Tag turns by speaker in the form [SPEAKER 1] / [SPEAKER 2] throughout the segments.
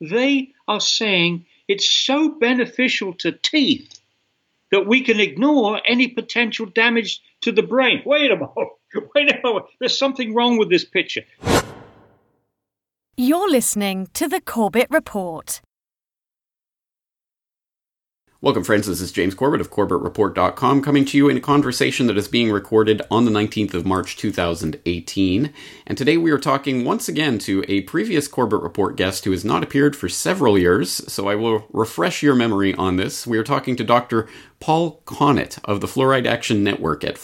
[SPEAKER 1] they are saying it's so beneficial to teeth that we can ignore any potential damage to the brain. Wait a moment. Wait a moment. There's something wrong with this picture.
[SPEAKER 2] You're listening to the Corbett Report.
[SPEAKER 3] Welcome, friends. This is James Corbett of CorbettReport.com coming to you in a conversation that is being recorded on the 19th of March 2018. And today we are talking once again to a previous Corbett Report guest who has not appeared for several years, so I will refresh your memory on this. We are talking to Dr. Paul Connett of the Fluoride Action Network at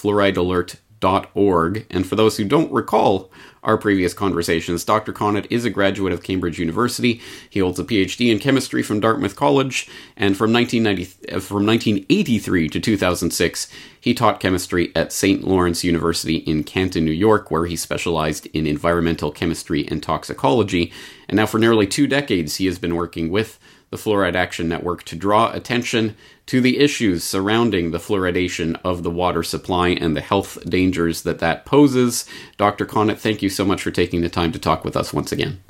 [SPEAKER 3] fluoridealert.org. And for those who don't recall our previous conversations. Dr. Connett is a graduate of Cambridge University. He holds a PhD in chemistry from Dartmouth College, and from 1990, uh, from 1983 to 2006, he taught chemistry at St. Lawrence University in Canton, New York, where he specialized in environmental chemistry and toxicology. And now, for nearly two decades, he has been working with the Fluoride Action Network to draw attention to the issues surrounding the fluoridation of the water supply and the health dangers that that poses. Dr. Connett, thank you so much for taking the time to talk with us once again.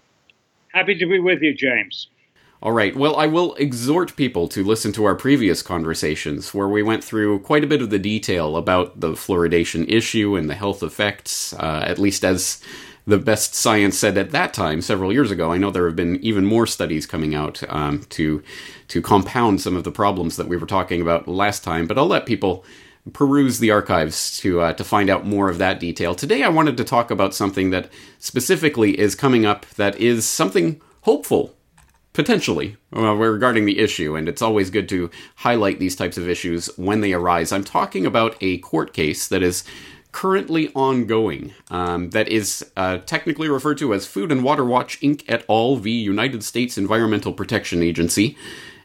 [SPEAKER 1] Happy to be with you, James.
[SPEAKER 3] All right. Well, I will exhort people to listen to our previous conversations where we went through quite a bit of the detail about the fluoridation issue and the health effects, uh, at least as the best science said at that time, several years ago. I know there have been even more studies coming out um, to to compound some of the problems that we were talking about last time. But I'll let people peruse the archives to uh, to find out more of that detail. Today, I wanted to talk about something that specifically is coming up that is something hopeful. Potentially, uh, regarding the issue, and it's always good to highlight these types of issues when they arise. I'm talking about a court case that is currently ongoing um, that is uh, technically referred to as Food and Water Watch Inc. et al. v. United States Environmental Protection Agency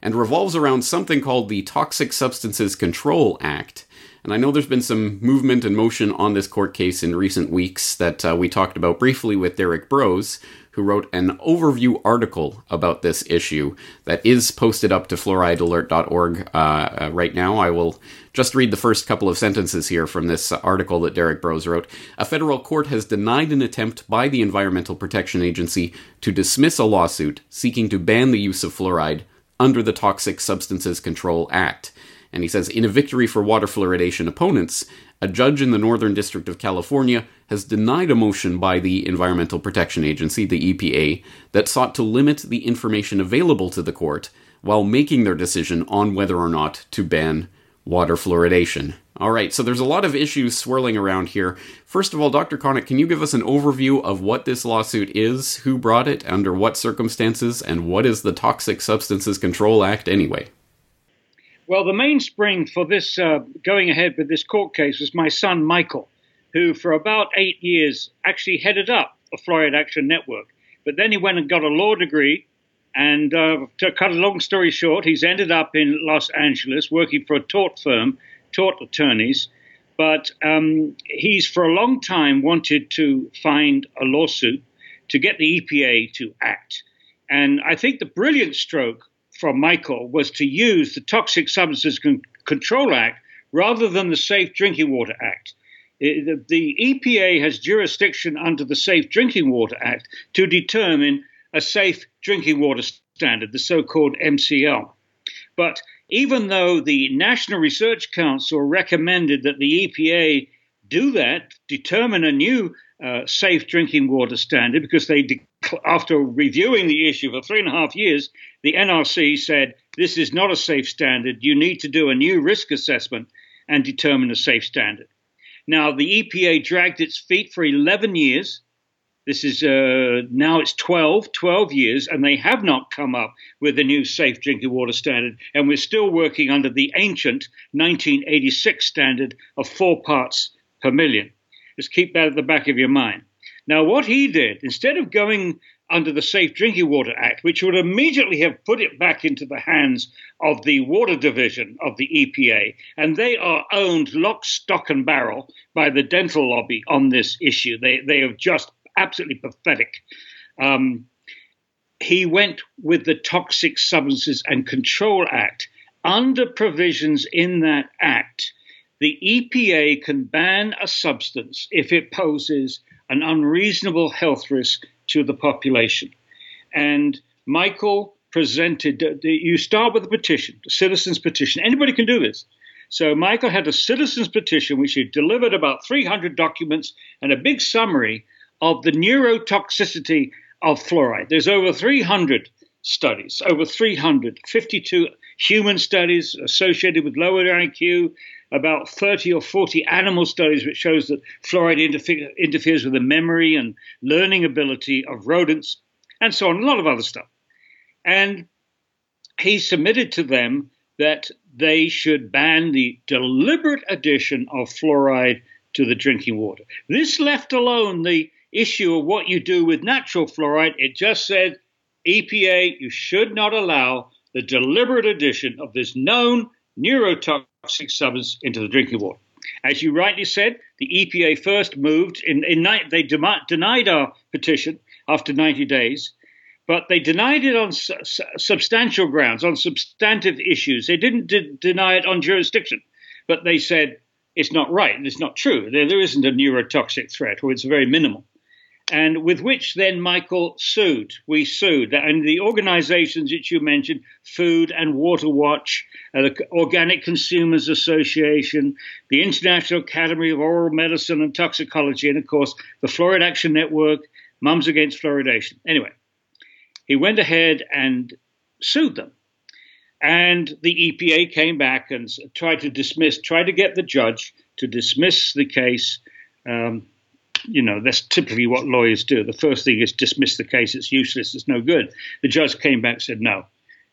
[SPEAKER 3] and revolves around something called the Toxic Substances Control Act. And I know there's been some movement and motion on this court case in recent weeks that uh, we talked about briefly with Derek Broze, who wrote an overview article about this issue that is posted up to fluoridealert.org uh, uh, right now. I will just read the first couple of sentences here from this article that Derek Broze wrote. A federal court has denied an attempt by the Environmental Protection Agency to dismiss a lawsuit seeking to ban the use of fluoride under the Toxic Substances Control Act. And he says, in a victory for water fluoridation opponents, a judge in the Northern District of California has denied a motion by the Environmental Protection Agency, the EPA, that sought to limit the information available to the court while making their decision on whether or not to ban water fluoridation. All right, so there's a lot of issues swirling around here. First of all, Dr. Connett, can you give us an overview of what this lawsuit is, who brought it, under what circumstances, and what is the Toxic Substances Control Act anyway?
[SPEAKER 1] Well, the mainspring for this uh, going ahead with this court case was my son Michael, who for about eight years actually headed up the Fluoride Action Network. But then he went and got a law degree and uh, to cut a long story short, he's ended up in Los Angeles working for a tort firm, tort attorneys. But um, he's for a long time wanted to find a lawsuit to get the EPA to act. And I think the brilliant stroke from Michael was to use the Toxic Substances Con- Control Act rather than the Safe Drinking Water Act. The EPA has jurisdiction under the Safe Drinking Water Act to determine a safe drinking water standard, the so called MCL. But even though the National Research Council recommended that the EPA do that, determine a new uh, safe drinking water standard, because they, de- after reviewing the issue for three and a half years, the NRC said this is not a safe standard. You need to do a new risk assessment and determine a safe standard. Now, the EPA dragged its feet for 11 years this is uh, now it's 12, 12 years, and they have not come up with a new safe drinking water standard. And we're still working under the ancient 1986 standard of four parts per million. Just keep that at the back of your mind. Now, what he did, instead of going under the Safe Drinking Water Act, which would immediately have put it back into the hands of the Water Division of the EPA, and they are owned lock, stock, and barrel by the dental lobby on this issue. They, they have just absolutely pathetic. Um, he went with the Toxic Substances and Control Act. Under provisions in that act, the EPA can ban a substance if it poses an unreasonable health risk to the population. And Michael presented, you start with a petition, a citizen's petition. Anybody can do this. So Michael had a citizen's petition, which he delivered about 300 documents and a big summary of the neurotoxicity of fluoride. There's over 300 studies, over 352 human studies associated with lower IQ, about 30 or 40 animal studies which shows that fluoride interfe- interferes with the memory and learning ability of rodents, and so on, a lot of other stuff. And he submitted to them that they should ban the deliberate addition of fluoride to the drinking water. This left alone the issue of what you do with natural fluoride. It just said, EPA, you should not allow the deliberate addition of this known neurotoxic substance into the drinking water. As you rightly said, the EPA first moved in, in they denied our petition after 90 days, but they denied it on su- substantial grounds, on substantive issues. They didn't de- deny it on jurisdiction, but they said it's not right and it's not true. There, there isn't a neurotoxic threat, or it's very minimal and with which then Michael sued. We sued, and the organizations that you mentioned, Food and Water Watch, uh, the Organic Consumers Association, the International Academy of Oral Medicine and Toxicology, and of course the Fluoride Action Network, Mums Against Fluoridation. Anyway, he went ahead and sued them. And the EPA came back and tried to dismiss, tried to get the judge to dismiss the case um, you know, that's typically what lawyers do. The first thing is dismiss the case, it's useless, it's no good. The judge came back and said, no,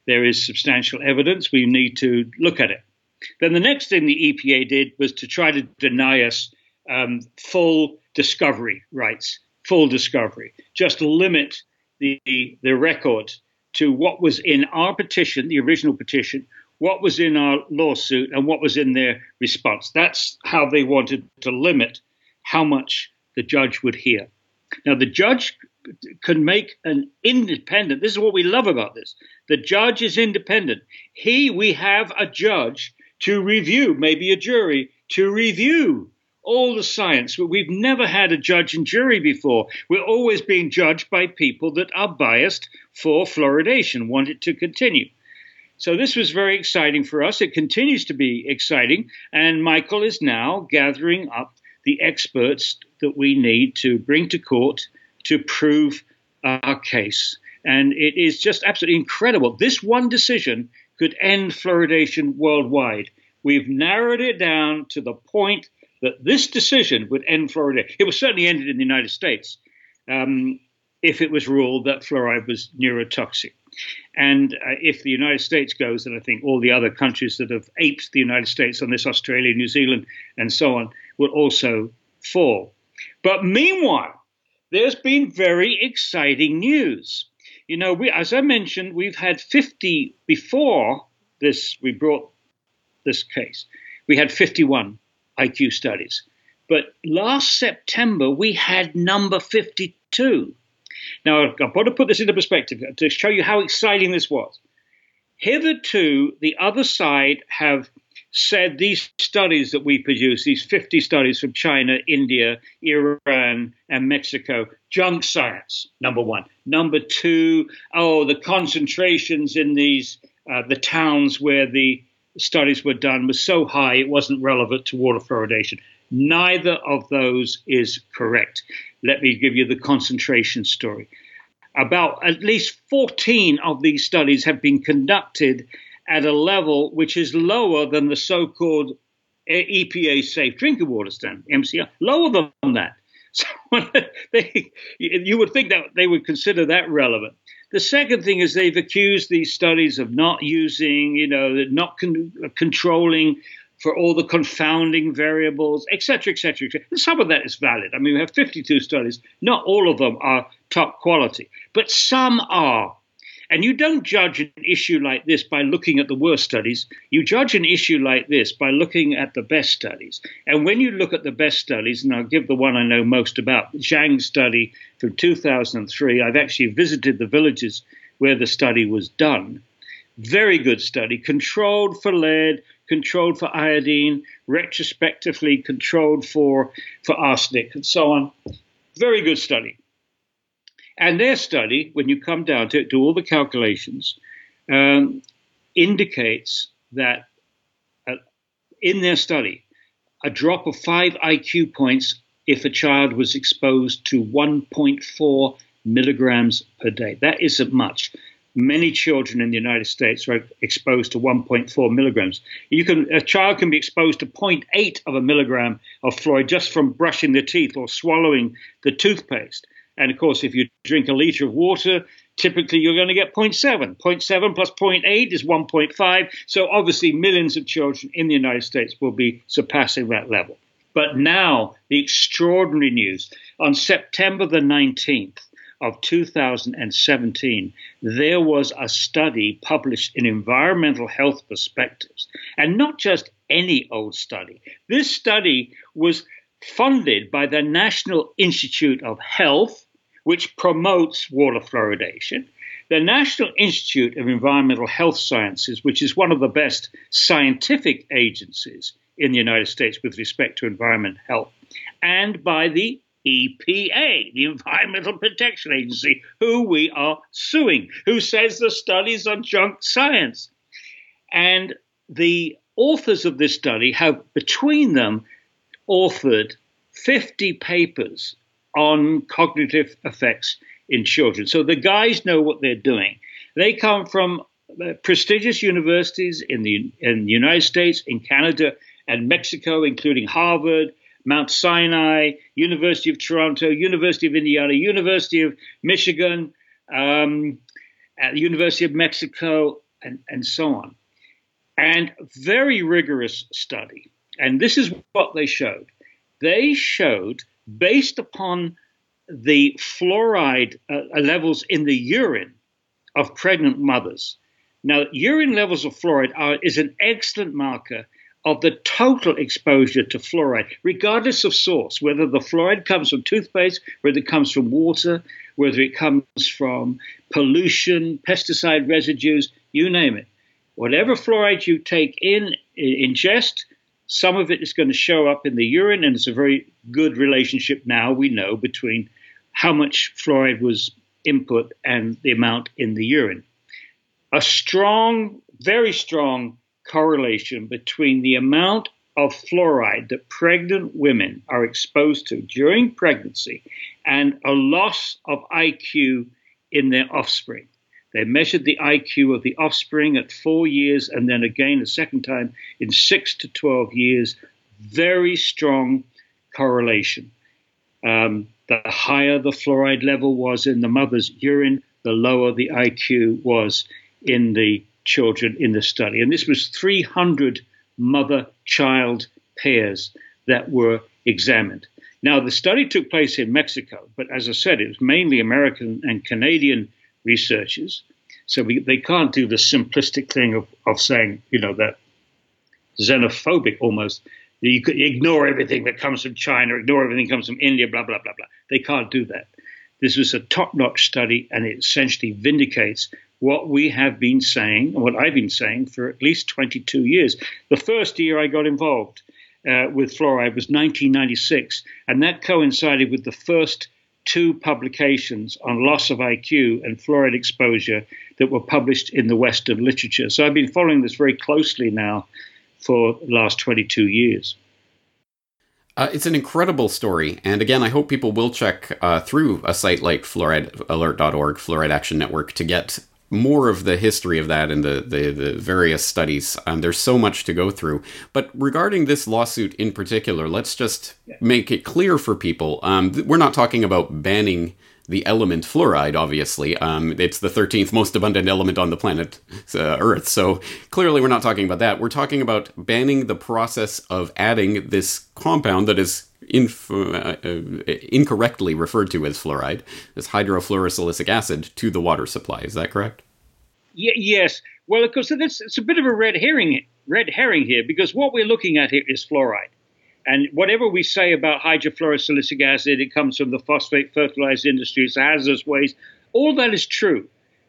[SPEAKER 1] there is substantial evidence, we need to look at it. Then the next thing the EPA did was to try to deny us um, full discovery rights, full discovery, just limit the, the record to what was in our petition, the original petition, what was in our lawsuit, and what was in their response. That's how they wanted to limit how much the judge would hear. Now, the judge can make an independent, this is what we love about this. The judge is independent. He, we have a judge to review, maybe a jury, to review all the science. We've never had a judge and jury before. We're always being judged by people that are biased for fluoridation, want it to continue. So this was very exciting for us. It continues to be exciting. And Michael is now gathering up the experts that we need to bring to court to prove our case. And it is just absolutely incredible. This one decision could end fluoridation worldwide. We've narrowed it down to the point that this decision would end fluoridation. It was certainly ended in the United States um, if it was ruled that fluoride was neurotoxic. And uh, if the United States goes, then I think all the other countries that have aped the United States on this, Australia, New Zealand, and so on, will also fall. But meanwhile, there's been very exciting news. You know, we, as I mentioned, we've had 50 before this, we brought this case. We had 51 IQ studies. But last September, we had number 52. Now, I've got to put this into perspective to show you how exciting this was. Hitherto, the other side have said these studies that we produce, these 50 studies from China, India, Iran, and Mexico, junk science, number one. Number two, oh, the concentrations in these, uh, the towns where the studies were done was so high it wasn't relevant to water fluoridation. Neither of those is correct. Let me give you the concentration story. About at least 14 of these studies have been conducted at a level which is lower than the so-called EPA safe drinking water standard, MCL, lower than that. So they, you would think that they would consider that relevant. The second thing is they've accused these studies of not using, you know, not con- uh, controlling for all the confounding variables, etc., etc., etc. Some of that is valid. I mean, we have 52 studies. Not all of them are top quality, but some are. And you don't judge an issue like this by looking at the worst studies. You judge an issue like this by looking at the best studies. And when you look at the best studies, and I'll give the one I know most about, the Zhang study from 2003, I've actually visited the villages where the study was done. Very good study, controlled for lead, controlled for iodine, retrospectively controlled for, for arsenic, and so on. Very good study. And their study, when you come down to it, do all the calculations, um, indicates that uh, in their study, a drop of five IQ points if a child was exposed to 1.4 milligrams per day. That isn't much. Many children in the United States are exposed to 1.4 milligrams. You can a child can be exposed to 0.8 of a milligram of fluoride just from brushing their teeth or swallowing the toothpaste. And of course, if you drink a liter of water, typically you're going to get 0.7. 0.7 plus 0.8 is 1.5. So obviously, millions of children in the United States will be surpassing that level. But now, the extraordinary news on September the 19th of 2017, there was a study published in Environmental Health Perspectives, and not just any old study. This study was funded by the National Institute of Health which promotes water fluoridation. The National Institute of Environmental Health Sciences, which is one of the best scientific agencies in the United States with respect to environment health, and by the EPA, the Environmental Protection Agency, who we are suing, who says the studies are junk science. And the authors of this study have, between them, authored 50 papers on cognitive effects in children. So the guys know what they're doing. They come from uh, prestigious universities in the, in the United States, in Canada, and Mexico, including Harvard, Mount Sinai, University of Toronto, University of Indiana, University of Michigan, um, University of Mexico, and, and so on. And very rigorous study. And this is what they showed. They showed based upon the fluoride uh, levels in the urine of pregnant mothers. Now, urine levels of fluoride are, is an excellent marker of the total exposure to fluoride, regardless of source, whether the fluoride comes from toothpaste, whether it comes from water, whether it comes from pollution, pesticide residues, you name it. Whatever fluoride you take in, ingest, some of it is going to show up in the urine, and it's a very good relationship now, we know, between how much fluoride was input and the amount in the urine. A strong, very strong correlation between the amount of fluoride that pregnant women are exposed to during pregnancy and a loss of IQ in their offspring. They measured the IQ of the offspring at four years and then again a second time in six to 12 years. Very strong correlation. Um, the higher the fluoride level was in the mother's urine, the lower the IQ was in the children in the study. And this was 300 mother child pairs that were examined. Now, the study took place in Mexico, but as I said, it was mainly American and Canadian researchers. So we, they can't do the simplistic thing of, of saying, you know, that xenophobic almost. You could ignore everything that comes from China, ignore everything that comes from India, blah, blah, blah, blah. They can't do that. This was a top notch study, and it essentially vindicates what we have been saying, and what I've been saying for at least 22 years. The first year I got involved uh, with fluoride was 1996, and that coincided with the first two publications on loss of IQ and fluoride exposure that were published in the Western literature. So I've been following this very closely now for the last 22 years.
[SPEAKER 3] Uh, it's an incredible story. And again, I hope people will check uh, through a site like fluoridealert.org, Fluoride Action Network, to get more of the history of that and the, the, the various studies. Um, there's so much to go through. But regarding this lawsuit in particular, let's just yeah. make it clear for people. Um, we're not talking about banning the element fluoride, obviously. Um, it's the 13th most abundant element on the planet uh, Earth. So clearly, we're not talking about that. We're talking about banning the process of adding this compound that is inf- uh, uh, incorrectly referred to as fluoride, as hydrofluorosilicic acid, to the water supply. Is that correct?
[SPEAKER 1] Y- yes. Well, of course, it's, it's a bit of a red herring, red herring here because what we're looking at here is fluoride. And whatever we say about hydrofluorosilicic acid, it comes from the phosphate fertilizer industry, it's hazardous waste. All that is true.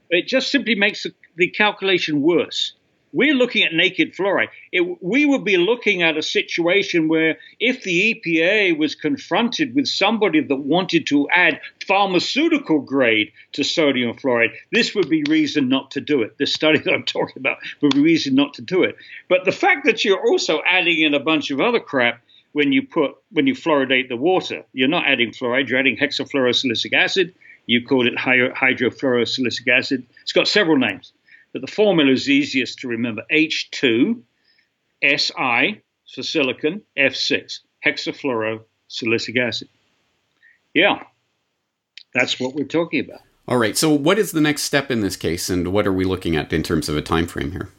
[SPEAKER 1] It just simply makes the, the calculation worse we're looking at naked fluoride. It, we would be looking at a situation where if the EPA was confronted with somebody that wanted to add pharmaceutical grade to sodium fluoride, this would be reason not to do it. The study that I'm talking about would be reason not to do it. But the fact that you're also adding in a bunch of other crap when you put when you fluoridate the water, you're not adding fluoride, you're adding hexafluorosilicic acid. You call it hydrofluorosilicic acid. It's got several names. But the formula is easiest to remember H2 Si for silicon, F6, hexafluorosilicic acid. Yeah, that's what we're talking about.
[SPEAKER 3] All right. So, what is the next step in this case, and what are we looking at in terms of a time frame here?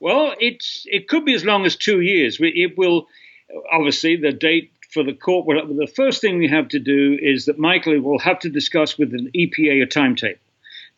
[SPEAKER 1] Well, it's it could be as long as two years. It will obviously the date for the court. The first thing we have to do is that Michael will have to discuss with the EPA a timetable.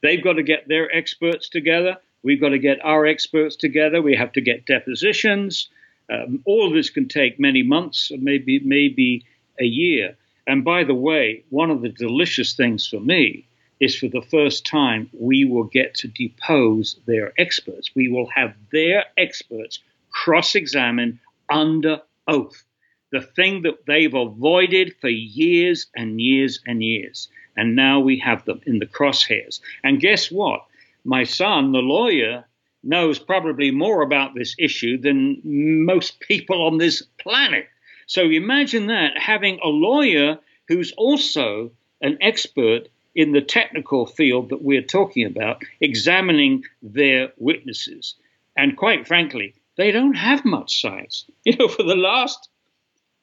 [SPEAKER 1] They've got to get their experts together. We've got to get our experts together. We have to get depositions. Um, all of this can take many months, maybe maybe a year. And by the way, one of the delicious things for me is for the first time we will get to depose their experts. We will have their experts cross-examine under oath. The thing that they've avoided for years and years and years. And now we have them in the crosshairs. And guess what? My son, the lawyer, knows probably more about this issue than most people on this planet. So imagine that having a lawyer who's also an expert in the technical field that we're talking about, examining their witnesses. And quite frankly, they don't have much science. You know, for the last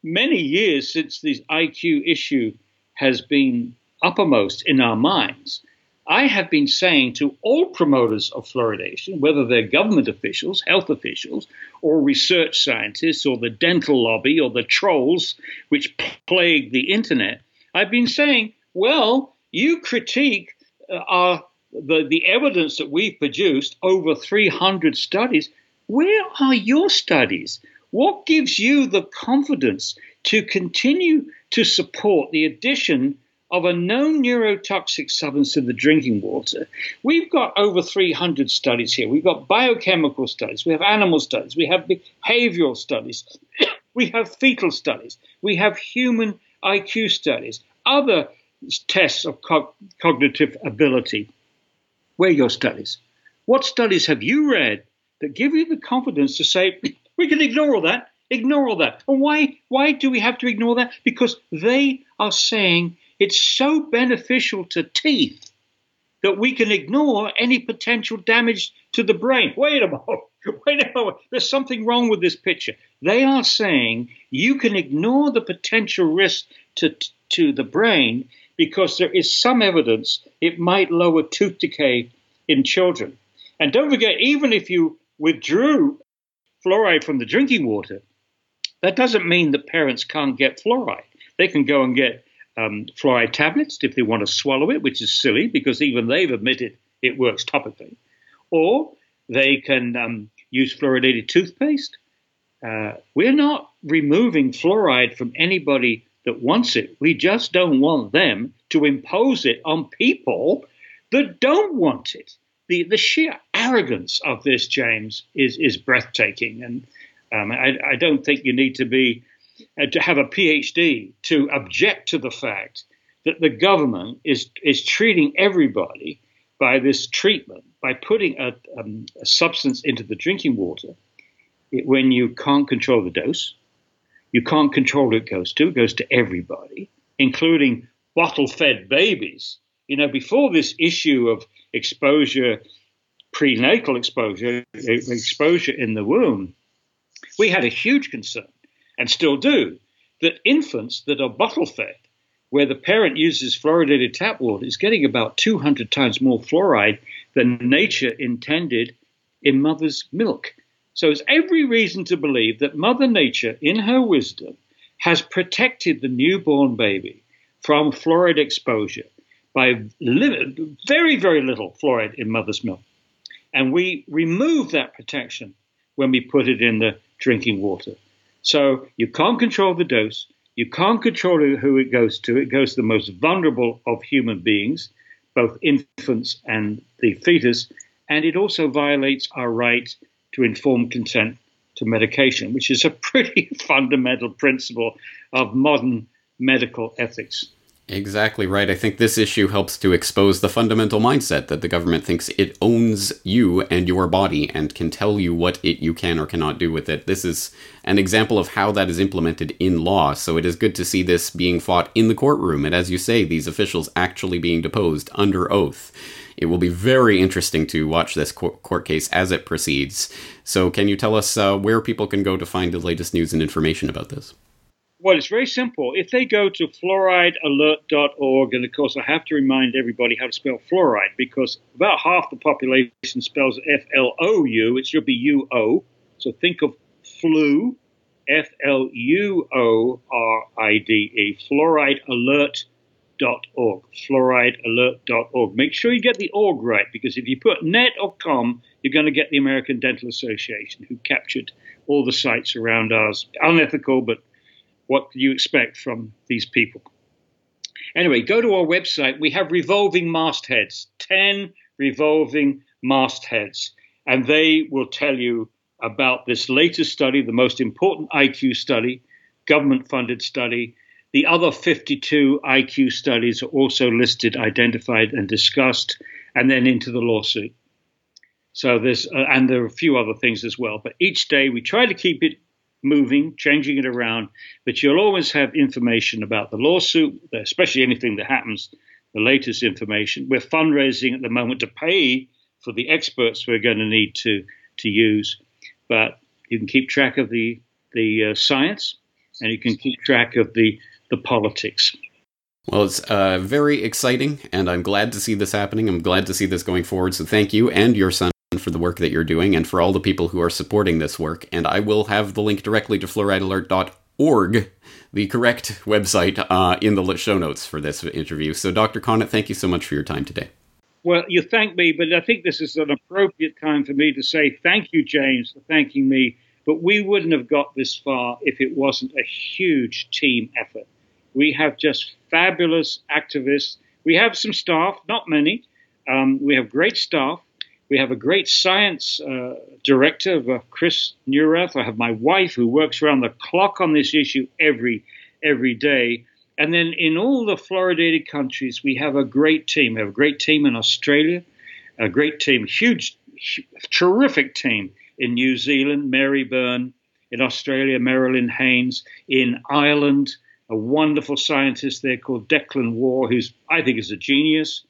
[SPEAKER 1] many years since this IQ issue has been uppermost in our minds, I have been saying to all promoters of fluoridation, whether they're government officials, health officials, or research scientists, or the dental lobby, or the trolls which plague the internet, I've been saying, well, you critique uh, our, the, the evidence that we've produced over 300 studies. Where are your studies? What gives you the confidence to continue to support the addition of a known neurotoxic substance in the drinking water. We've got over 300 studies here. We've got biochemical studies, we have animal studies, we have behavioral studies, we have fetal studies, we have human IQ studies, other tests of co- cognitive ability. Where your studies? What studies have you read that give you the confidence to say, we can ignore all that, ignore all that? And why, why do we have to ignore that? Because they are saying it's so beneficial to teeth that we can ignore any potential damage to the brain. Wait a moment. Wait a moment. There's something wrong with this picture. They are saying you can ignore the potential risk to, to the brain because there is some evidence it might lower tooth decay in children. And don't forget, even if you withdrew fluoride from the drinking water, that doesn't mean that parents can't get fluoride. They can go and get um, fluoride tablets if they want to swallow it, which is silly because even they've admitted it works topically. Or they can um, use fluoridated toothpaste. Uh, we're not removing fluoride from anybody that wants it. We just don't want them to impose it on people that don't want it. The, the sheer arrogance of this, James, is, is breathtaking. And um, I, I, don't think you need to be uh, to have a PhD to object to the fact that the government is is treating everybody by this treatment by putting a, um, a substance into the drinking water it, when you can't control the dose, you can't control who it goes to. It goes to everybody, including bottle-fed babies. You know, before this issue of exposure, prenatal exposure, exposure in the womb, we had a huge concern and still do, that infants that are bottle fed, where the parent uses fluoridated tap water, is getting about 200 times more fluoride than nature intended in mother's milk. So there's every reason to believe that Mother Nature, in her wisdom, has protected the newborn baby from fluoride exposure by very, very little fluoride in mother's milk. And we remove that protection when we put it in the drinking water. So you can't control the dose. You can't control who it goes to. It goes to the most vulnerable of human beings, both infants and the fetus. And it also violates our right to informed consent to medication, which is a pretty fundamental principle of modern medical ethics.
[SPEAKER 3] Exactly right. I think this issue helps to expose the fundamental mindset that the government thinks it owns you and your body and can tell you what it you can or cannot do with it. This is an example of how that is implemented in law. So it is good to see this being fought in the courtroom and as you say these officials actually being deposed under oath. It will be very interesting to watch this court case as it proceeds. So can you tell us uh, where people can go to find the latest news and information about this?
[SPEAKER 1] Well, it's very simple. If they go to fluoridealert.org, and of course, I have to remind everybody how to spell fluoride because about half the population spells F L O U. It should be U O. So think of flu, F L U O R I D E, fluoridealert.org. Fluoridealert.org. Make sure you get the org right because if you put net or com, you're going to get the American Dental Association, who captured all the sites around ours. Unethical, but what do you expect from these people? Anyway, go to our website. We have revolving mastheads, 10 revolving mastheads, and they will tell you about this latest study, the most important IQ study, government funded study. The other 52 IQ studies are also listed, identified, and discussed, and then into the lawsuit. So there's, uh, and there are a few other things as well. But each day we try to keep it moving, changing it around, but you'll always have information about the lawsuit, especially anything that happens, the latest information. We're fundraising at the moment to pay for the experts we're going to need to, to use, but you can keep track of the, the uh, science and you can keep track of the, the politics.
[SPEAKER 3] Well, it's uh, very exciting, and I'm glad to see this happening. I'm glad to see this going forward. So, thank you and your son for the work that you're doing and for all the people who are supporting this work. And I will have the link directly to fluoridealert.org, the correct website, uh, in the show notes for this interview. So, Dr. Connett, thank you so much for your time today.
[SPEAKER 1] Well, you thank me, but I think this is an appropriate time for me to say thank you, James, for thanking me. But we wouldn't have got this far if it wasn't a huge team effort. We have just fabulous activists. We have some staff, not many. Um, we have great staff we have a great science uh, director, uh, Chris Neurath. I have my wife who works around the clock on this issue every every day. And then in all the fluoridated countries, we have a great team. We have a great team in Australia, a great team, huge, terrific team in New Zealand, Mary Byrne, in Australia, Merilyn Haines, in Ireland, a wonderful scientist there called Declan Waugh, who's I think is a genius.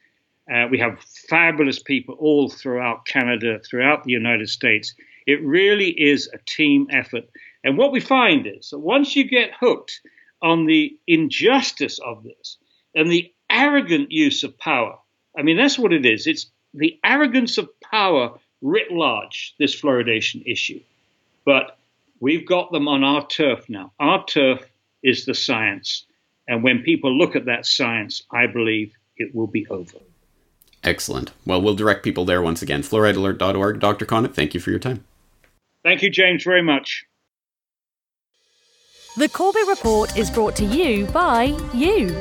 [SPEAKER 1] Uh, we have fabulous people all throughout Canada, throughout the United States. It really is a team effort. And what we find is that once you get hooked on the injustice of this and the arrogant use of power, I mean, that's what it is. It's the arrogance of power writ large, this fluoridation issue. But we've got them on our turf now. Our turf is the science. And when people look at that science, I believe it will be over.
[SPEAKER 3] Excellent. Well, we'll direct people there once again. Fluoridealert.org. Dr. Connett, thank you for your time.
[SPEAKER 1] Thank you, James, very much.
[SPEAKER 2] The Corbett Report is brought to you by you.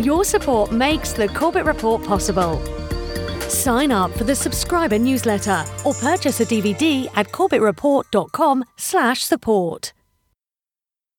[SPEAKER 2] Your support makes the Corbett Report possible. Sign up for the subscriber newsletter or purchase a DVD at corbettreport.com/support.